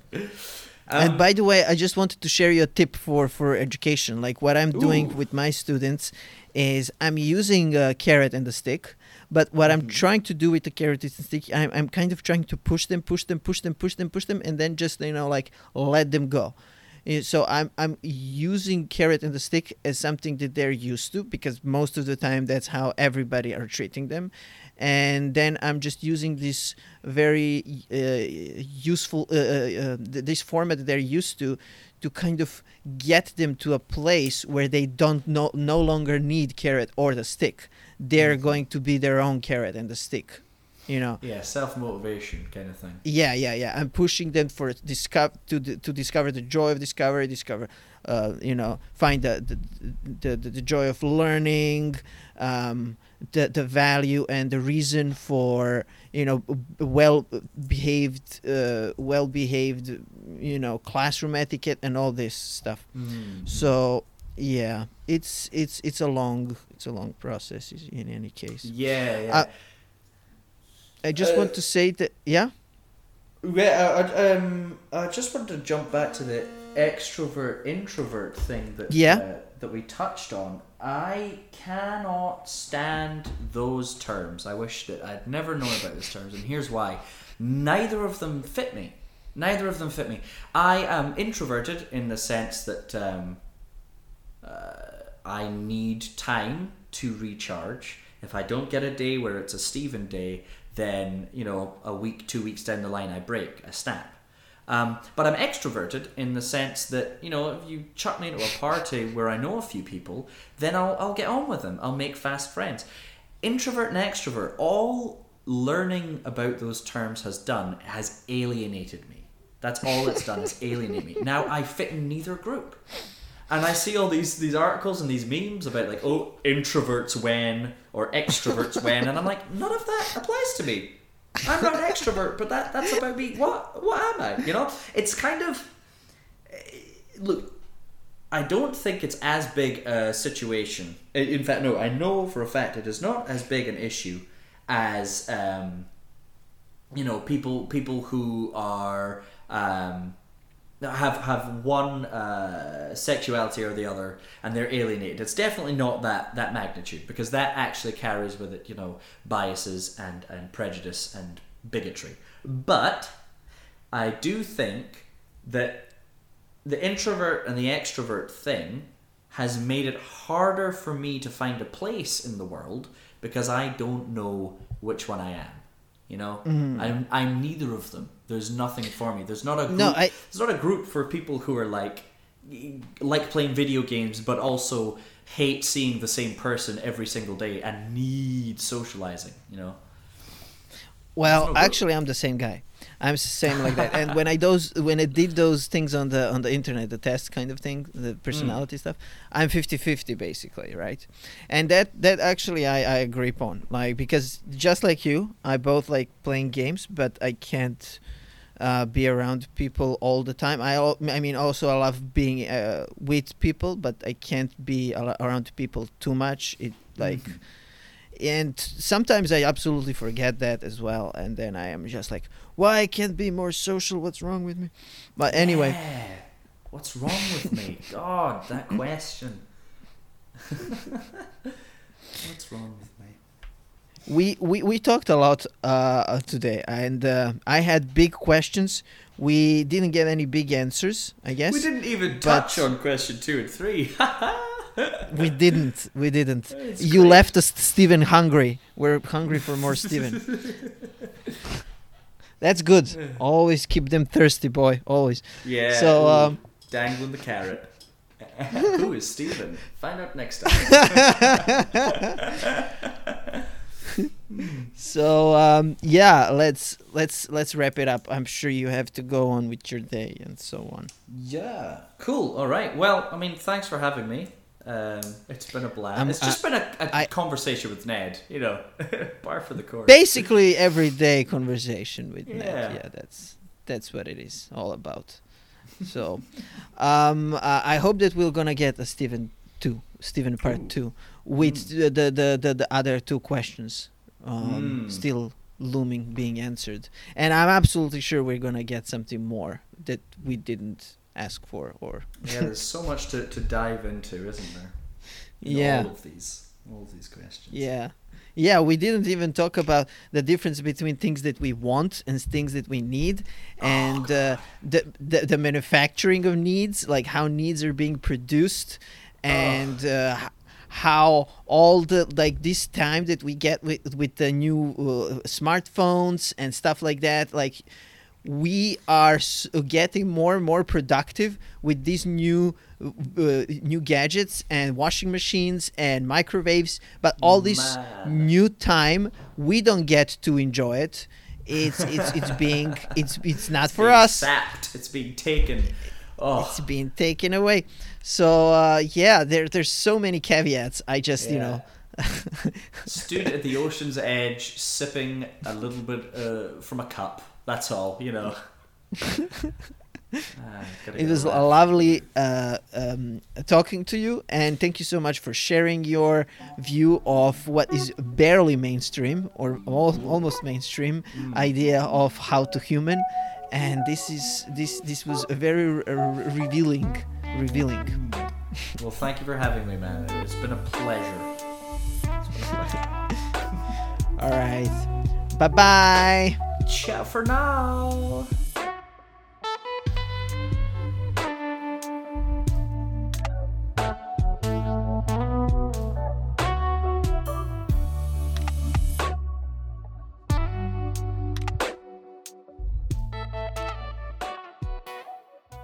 and Um, by the way, I just wanted to share you a tip for for education. Like what I'm doing Ooh. with my students is I'm using a carrot and a stick. But what I'm trying to do with the carrot and stick, I'm, I'm kind of trying to push them, push them, push them, push them, push them, and then just you know like let them go. Eh, So I'm I'm using carrot and the stick as something that they're used to because most of the time that's how everybody are treating them, and then I'm just using this very uh, useful uh, uh, uh, this format that they're used to to kind of get them to a place where they don't no, no longer need carrot or the stick. They're going to be their own carrot and the stick, you know. yeah, self motivation kind of thing. Yeah, yeah, yeah. I'm pushing them for discover to to discover the joy of discovery, discover, uh, you know, find the the, the, the, joy of learning, um, the the value and the reason for you know well behaved, uh, well behaved, you know, classroom etiquette and all this stuff. Mm. So yeah, it's it's it's a long it's a long process in any case. yeah, yeah. Uh, I just Uh, want to say that yeah. Yeah, I, I, um, I just wanted to jump back to the extrovert introvert thing that Yeah. uh, that we touched on. I cannot stand those terms. I wish that I'd never known about those terms, and here's why: neither of them fit me. Neither of them fit me. I am introverted in the sense that um, uh, I need time to recharge. If I don't get a day where it's a Stephen day, then you know a week, two weeks down the line, I break, I snap. Um, but I'm extroverted in the sense that you know if you chuck me into a party where I know a few people, then I'll I'll get on with them. I'll make fast friends. Introvert and extrovert, all learning about those terms has done has alienated me. That's all it's done is alienate me. Now I fit in neither group. And I see all these these articles and these memes about like, oh, introverts when or extroverts when, and I'm like, none of that applies to me. I'm not an extrovert, but that that's about me. What what am I? You know, it's kind of eh, look. I don't think it's as big a situation. In in fact, no, I know for a fact it is not as big an issue as um, you know people people who are um, have have one uh, sexuality or the other, and they're alienated. It's definitely not that that magnitude because that actually carries with it, you know, biases and and prejudice and bigotry. But I do think that the introvert and the extrovert thing has made it harder for me to find a place in the world because I don't know which one I am. You know, Mm-hmm. I'm I'm neither of them. There's nothing for me. There's not a group, No, I- there's not a group for people who are like like playing video games, but also hate seeing the same person every single day and need socializing. You know. Well, no actually, I'm the same guy. I'm the same like that. And when I those when I did those things on the on the internet, the test kind of thing, the mm. personality stuff, I'm 50-50 basically, right? And that that actually I I agree upon, like because just like you, I both like playing games, but I can't. Uh, be around people all the time. I I mean also I love being uh, with people, but I can't be around people too much. It like and sometimes I absolutely forget that as well, and then I am just like, why I can't be more social? What's wrong with me? But anyway, Yeah. What's wrong with me? God, that question. What's wrong with me? We, we we talked a lot uh, today, and uh, I had big questions. We didn't get any big answers, I guess. We didn't even touch on question two and three. We didn't. We didn't. It's you great. left us, Steven, hungry. We're hungry for more Steven. That's good. Always keep them thirsty, boy. Always. yeah. So, um, dangling the carrot. Who is Stephen? Find out next time. So um, yeah, let's let's let's wrap it up. I'm sure you have to go on with your day and so on. yeah. Cool. All right. Well, I mean, thanks for having me. Um, it's been a blast. Um, it's just been a, a I- conversation with Ned. You know, bar for the course. Basically, everyday conversation with Ned. Yeah. Yeah, that's that's what it is all about. So, um, uh, I hope that we're gonna get a Stephen Stephen part Ooh. two, with the, the, the the the other two questions um, Mm. still looming, being answered, and I'm absolutely sure we're gonna get something more that we didn't ask for or yeah, there's so much to, to dive into, isn't there? In Yeah. All of these, all of these questions. Yeah. Yeah, we didn't even talk about the difference between things that we want and things that we need and uh, the, the the manufacturing of needs, like how needs are being produced and uh, how all the like this time that we get with with the new uh, smartphones and stuff like that, like we are getting more and more productive with these new uh, new gadgets and washing machines and microwaves but all this Man. new time we don't get to enjoy it it's it's it's being it's it's not It's for being us Sapped. It's being taken. Oh, it's being taken away so uh yeah there there's so many caveats i just you know stood at the ocean's edge, sipping a little bit uh, from a cup. That's all, you know. Ah, it was a around. lovely uh, um, talking to you and thank you so much for sharing your view of what is barely mainstream or al- almost mainstream Mm. idea of how to human and this is this this was a very r- r- revealing revealing Well, thank you for having me, man. It's been a pleasure. Been a pleasure. all right bye bye Ciao for now.